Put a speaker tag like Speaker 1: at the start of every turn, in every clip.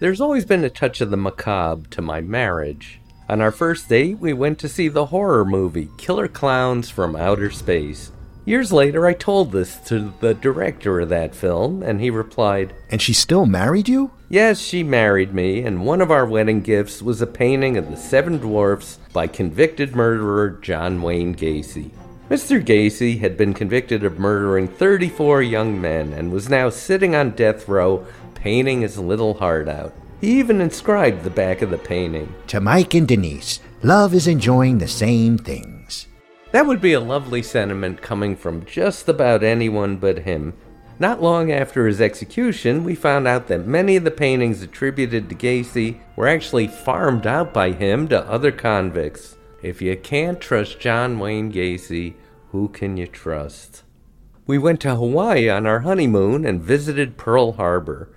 Speaker 1: There's always been a touch of the macabre to my marriage. On our first date, we went to see the horror movie Killer Clowns from Outer Space. Years later, I told this to the director of that film, and he replied,
Speaker 2: And she still married you?
Speaker 1: Yes, she married me, and one of our wedding gifts was a painting of the Seven Dwarfs by convicted murderer John Wayne Gacy. Mr. Gacy had been convicted of murdering 34 young men and was now sitting on death row painting his little heart out. He even inscribed the back of the painting.
Speaker 2: To Mike and Denise, love is enjoying the same things.
Speaker 1: That would be a lovely sentiment coming from just about anyone but him. Not long after his execution, we found out that many of the paintings attributed to Gacy were actually farmed out by him to other convicts. If you can't trust John Wayne Gacy, who can you trust? We went to Hawaii on our honeymoon and visited Pearl Harbor.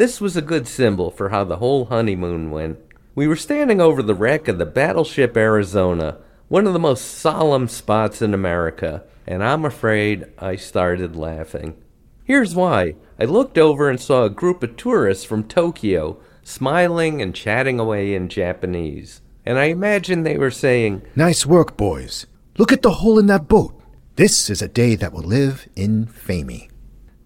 Speaker 1: This was a good symbol for how the whole honeymoon went. We were standing over the wreck of the battleship Arizona, one of the most solemn spots in America, and I'm afraid I started laughing. Here's why. I looked over and saw a group of tourists from Tokyo smiling and chatting away in Japanese. And I imagined they were saying,
Speaker 2: Nice work, boys. Look at the hole in that boat. This is a day that will live in infamy.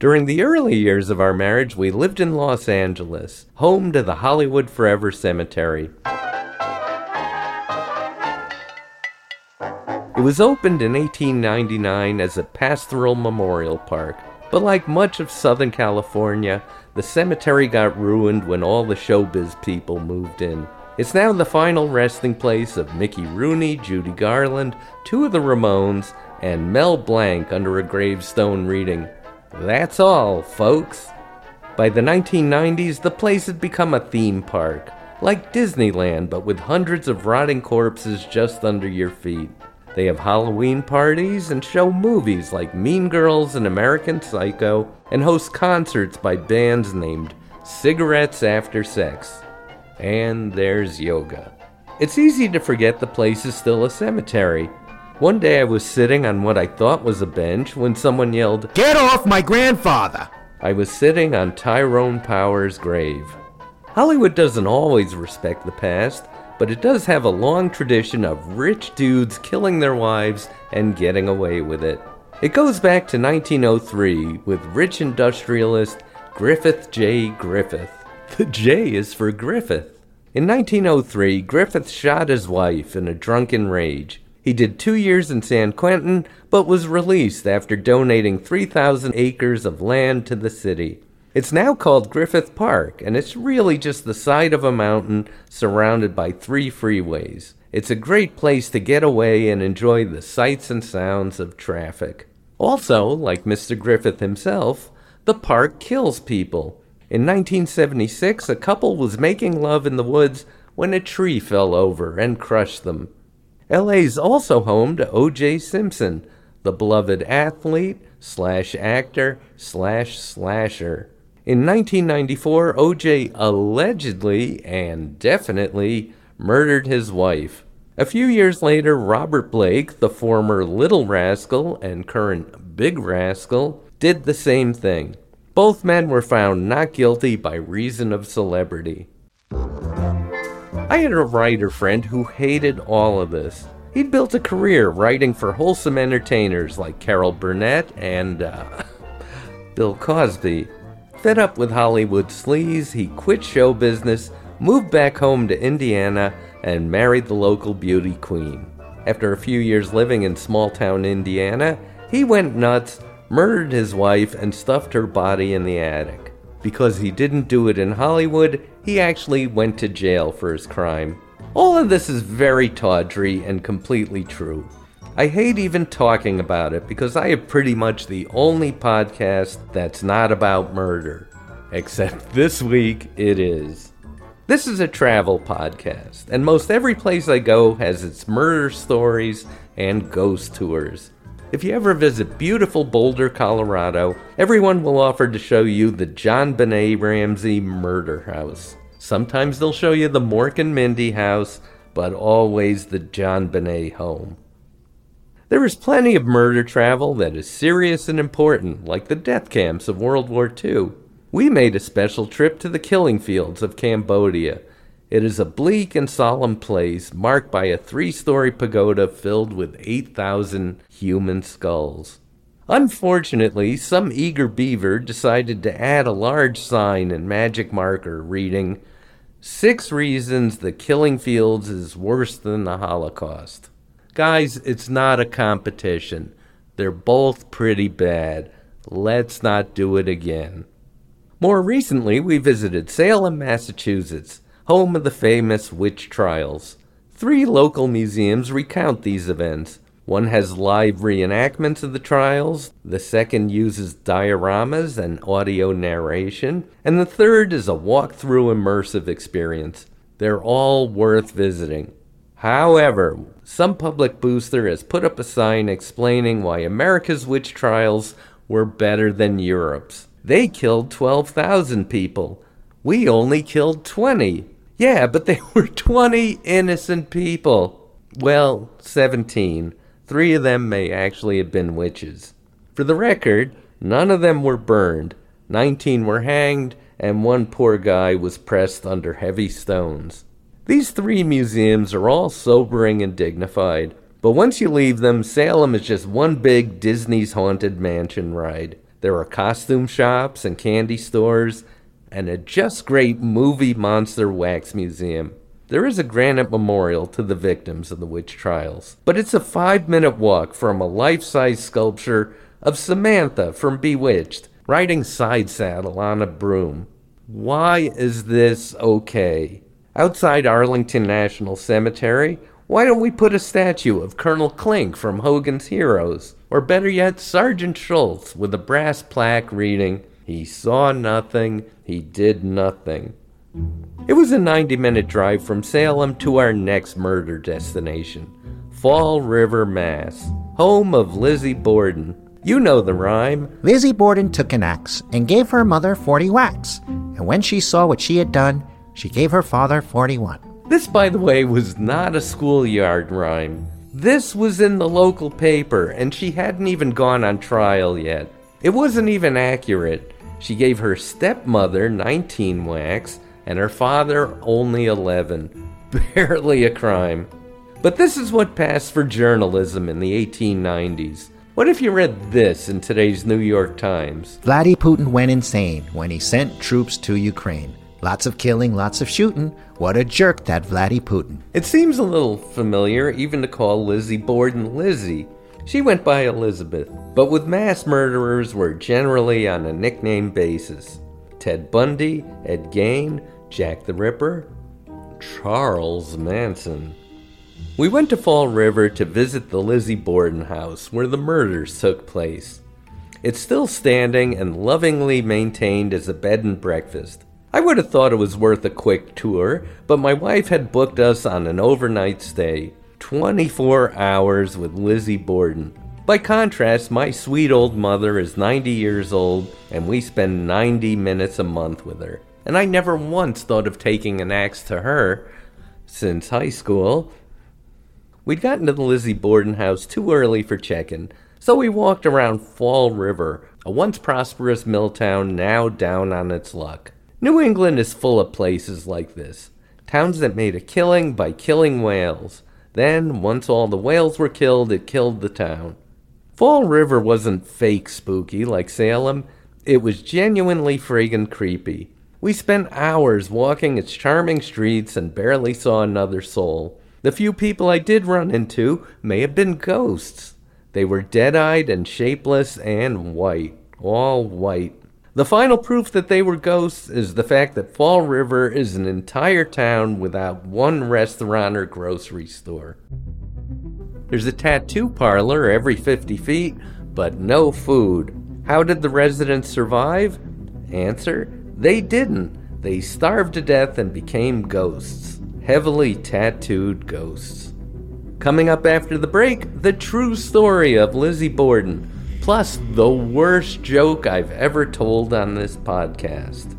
Speaker 1: During the early years of our marriage, we lived in Los Angeles, home to the Hollywood Forever Cemetery. It was opened in 1899 as a pastoral memorial park, but like much of Southern California, the cemetery got ruined when all the showbiz people moved in. It's now the final resting place of Mickey Rooney, Judy Garland, two of the Ramones, and Mel Blanc under a gravestone reading, That's all, folks. By the 1990s, the place had become a theme park, like Disneyland, but with hundreds of rotting corpses just under your feet. They have Halloween parties and show movies like Mean Girls and American Psycho, and host concerts by bands named Cigarettes After Sex. And there's yoga. It's easy to forget the place is still a cemetery. One day I was sitting on what I thought was a bench when someone yelled,
Speaker 2: Get off my grandfather!
Speaker 1: I was sitting on Tyrone Power's grave. Hollywood doesn't always respect the past, but it does have a long tradition of rich dudes killing their wives and getting away with it. It goes back to 1903 with rich industrialist Griffith J. Griffith. The J is for Griffith. In 1903, Griffith shot his wife in a drunken rage. He did two years in San Quentin, but was released after donating 3,000 acres of land to the city. It's now called Griffith Park, and it's really just the side of a mountain surrounded by three freeways. It's a great place to get away and enjoy the sights and sounds of traffic. Also, like Mr. Griffith himself, the park kills people. In 1976, a couple was making love in the woods when a tree fell over and crushed them. LA's also home to O.J. Simpson, the beloved athlete slash actor slash slasher. In 1994, O.J. allegedly and definitely murdered his wife. A few years later, Robert Blake, the former Little Rascal and current Big Rascal, did the same thing. Both men were found not guilty by reason of celebrity. I had a writer friend who hated all of this. He'd built a career writing for wholesome entertainers like Carol Burnett and uh, Bill Cosby. Fed up with Hollywood sleaze, he quit show business, moved back home to Indiana, and married the local beauty queen. After a few years living in small town Indiana, he went nuts, murdered his wife, and stuffed her body in the attic. Because he didn't do it in Hollywood, he actually went to jail for his crime. All of this is very tawdry and completely true. I hate even talking about it because I have pretty much the only podcast that's not about murder. Except this week it is. This is a travel podcast, and most every place I go has its murder stories and ghost tours. If you ever visit beautiful Boulder, Colorado, everyone will offer to show you the JonBenét Ramsey Murder House. Sometimes they'll show you the Mork and Mindy house, but always the JonBenét home. There is plenty of murder travel that is serious and important, like the death camps of World War II. we made a special trip to the killing fields of Cambodia. It is a bleak and solemn place marked by a three story pagoda filled with 8,000 human skulls. Unfortunately, some eager beaver decided to add a large sign and magic marker reading, Six Reasons the Killing Fields is Worse Than the Holocaust. Guys, it's not a competition. They're both pretty bad. Let's not do it again. More recently, we visited Salem, Massachusetts, home of the famous witch trials. Three local museums recount these events. One has live reenactments of the trials, the second uses dioramas and audio narration, and the third is a walk-through immersive experience. They're all worth visiting. However, some public booster has put up a sign explaining why America's witch trials were better than Europe's. They killed 12,000 people. We only killed 20. Yeah, but they were 20 innocent people. Well, 17. Three of them may actually have been witches. For the record, none of them were burned. 19 were hanged, and one poor guy was pressed under heavy stones. These three museums are all sobering and dignified, but once you leave them, Salem is just one big Disney's Haunted Mansion ride. There are costume shops and candy stores, and a just great movie monster wax museum. There is a granite memorial to the victims of the witch trials, but it's a five minute walk from a life size sculpture of Samantha from Bewitched riding side saddle on a broom. Why is this okay? Outside Arlington National Cemetery, why don't we put a statue of Colonel Klink from Hogan's Heroes? Or better yet, Sergeant Schultz with a brass plaque reading, He saw nothing, he did nothing. It was a 90 minute drive from Salem to our next murder destination, Fall River, Mass., home of Lizzie Borden. You know the rhyme.
Speaker 3: Lizzie Borden took an axe and gave her mother 40 whacks, and when she saw what she had done, she gave her father 41.
Speaker 1: This, by the way, was not a schoolyard rhyme. This was in the local paper, and she hadn't even gone on trial yet. It wasn't even accurate. She gave her stepmother 19 whacks and her father only 11. Barely a crime. But this is what passed for journalism in the 1890s. What if you read this in today's New York Times?
Speaker 3: Vladdy Putin went insane when he sent troops to Ukraine. Lots of killing, lots of shooting. What a jerk that Vladdy Putin.
Speaker 1: It seems a little familiar even to call Lizzie Borden Lizzie. She went by Elizabeth, but with mass murderers we're generally on a nickname basis. Ted Bundy, Ed Gein, Jack the Ripper, Charles Manson. We went to Fall River to visit the Lizzie Borden house where the murders took place. It's still standing and lovingly maintained as a bed and breakfast. I would have thought it was worth a quick tour, but my wife had booked us on an overnight stay 24 hours with Lizzie Borden. By contrast, my sweet old mother is 90 years old, and we spend 90 minutes a month with her. And I never once thought of taking an axe to her since high school. We'd gotten to the Lizzie Borden house too early for check-in, so we walked around Fall River, a once prosperous mill town now down on its luck. New England is full of places like this towns that made a killing by killing whales. Then, once all the whales were killed, it killed the town. Fall River wasn't fake spooky like Salem, it was genuinely friggin' creepy. We spent hours walking its charming streets and barely saw another soul. The few people I did run into may have been ghosts. They were dead eyed and shapeless and white. All white. The final proof that they were ghosts is the fact that Fall River is an entire town without one restaurant or grocery store. There's a tattoo parlor every 50 feet, but no food. How did the residents survive? Answer They didn't. They starved to death and became ghosts. Heavily tattooed ghosts. Coming up after the break, the true story of Lizzie Borden plus the worst joke I've ever told on this podcast.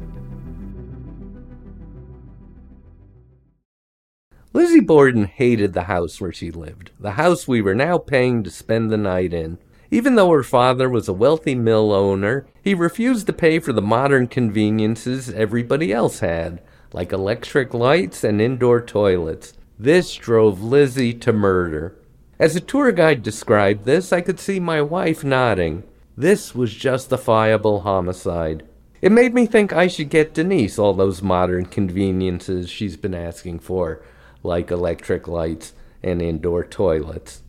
Speaker 1: Lizzie Borden hated the house where she lived, the house we were now paying to spend the night in. Even though her father was a wealthy mill owner, he refused to pay for the modern conveniences everybody else had, like electric lights and indoor toilets. This drove Lizzie to murder. As a tour guide described this, I could see my wife nodding. This was justifiable homicide. It made me think I should get Denise all those modern conveniences she's been asking for, like electric lights and indoor toilets.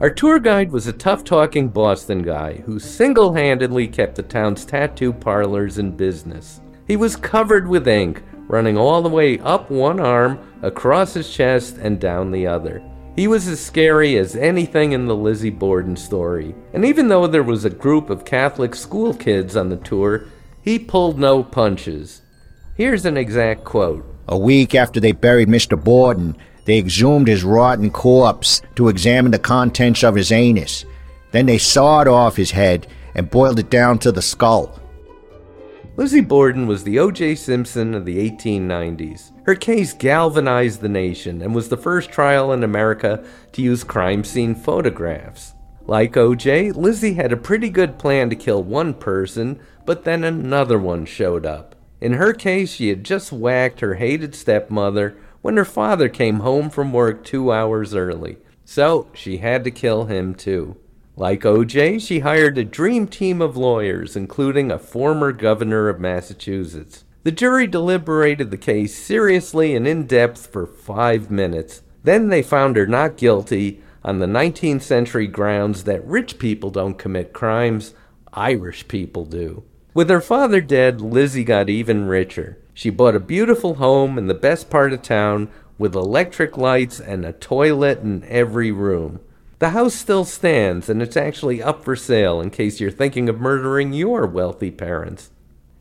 Speaker 1: Our tour guide was a tough talking Boston guy who single handedly kept the town's tattoo parlors in business. He was covered with ink, running all the way up one arm, across his chest, and down the other. He was as scary as anything in the Lizzie Borden story. And even though there was a group of Catholic school kids on the tour, he pulled no punches. Here's an exact quote
Speaker 3: A week after they buried Mr. Borden, they exhumed his rotten corpse to examine the contents of his anus. Then they sawed off his head and boiled it down to the skull.
Speaker 1: Lizzie Borden was the O.J. Simpson of the 1890s. Her case galvanized the nation and was the first trial in America to use crime scene photographs. Like O.J., Lizzie had a pretty good plan to kill one person, but then another one showed up. In her case, she had just whacked her hated stepmother when her father came home from work two hours early. So she had to kill him too. Like OJ, she hired a dream team of lawyers, including a former governor of Massachusetts. The jury deliberated the case seriously and in depth for five minutes. Then they found her not guilty on the 19th century grounds that rich people don't commit crimes, Irish people do. With her father dead, Lizzie got even richer. She bought a beautiful home in the best part of town with electric lights and a toilet in every room. The house still stands, and it's actually up for sale in case you're thinking of murdering your wealthy parents.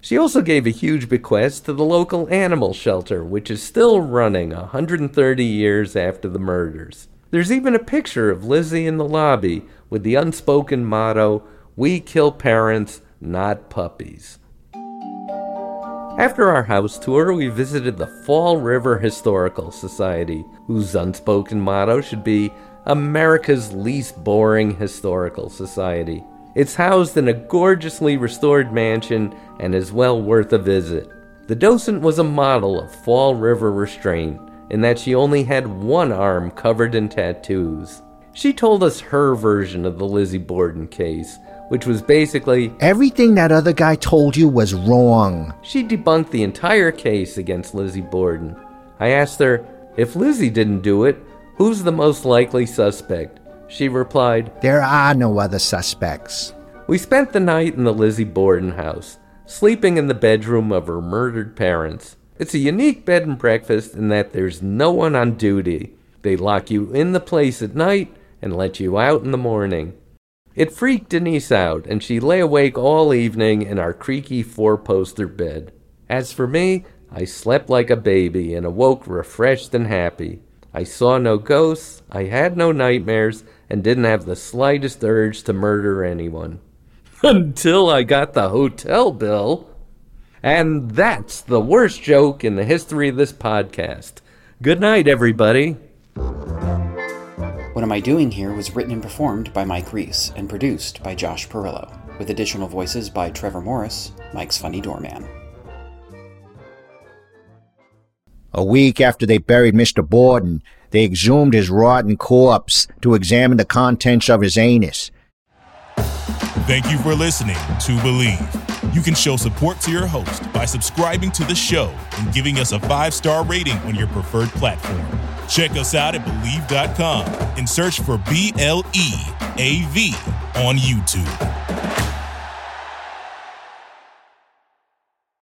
Speaker 1: She also gave a huge bequest to the local animal shelter, which is still running 130 years after the murders. There's even a picture of Lizzie in the lobby with the unspoken motto, We kill parents, not puppies. After our house tour, we visited the Fall River Historical Society, whose unspoken motto should be America's least boring historical society. It's housed in a gorgeously restored mansion and is well worth a visit. The docent was a model of Fall River restraint in that she only had one arm covered in tattoos. She told us her version of the Lizzie Borden case, which was basically
Speaker 3: Everything that other guy told you was wrong.
Speaker 1: she debunked the entire case against Lizzie Borden. I asked her, if Lizzie didn't do it, who's the most likely suspect? She replied,
Speaker 3: There are no other suspects.
Speaker 1: We spent the night in the Lizzie Borden house, sleeping in the bedroom of her murdered parents. It's a unique bed and breakfast in that there's no one on duty. They lock you in the place at night and let you out in the morning. It freaked Denise out, and she lay awake all evening in our creaky four poster bed. As for me, I slept like a baby and awoke refreshed and happy. I saw no ghosts, I had no nightmares, and didn't have the slightest urge to murder anyone. Until I got the hotel bill. And that's the worst joke in the history of this podcast. Good night, everybody.
Speaker 4: What Am I Doing Here was written and performed by Mike Reiss and produced by Josh Perillo, with additional voices by Trevor Morris, Mike's Funny Doorman.
Speaker 3: A week after they buried Mr. Borden, they exhumed his rotten corpse to examine the contents of his anus.
Speaker 5: Thank you for listening to Bleav. You can show support to your host by subscribing to the show and giving us a five star rating on your preferred platform. Check us out at Bleav.com and search for B L E A V on YouTube.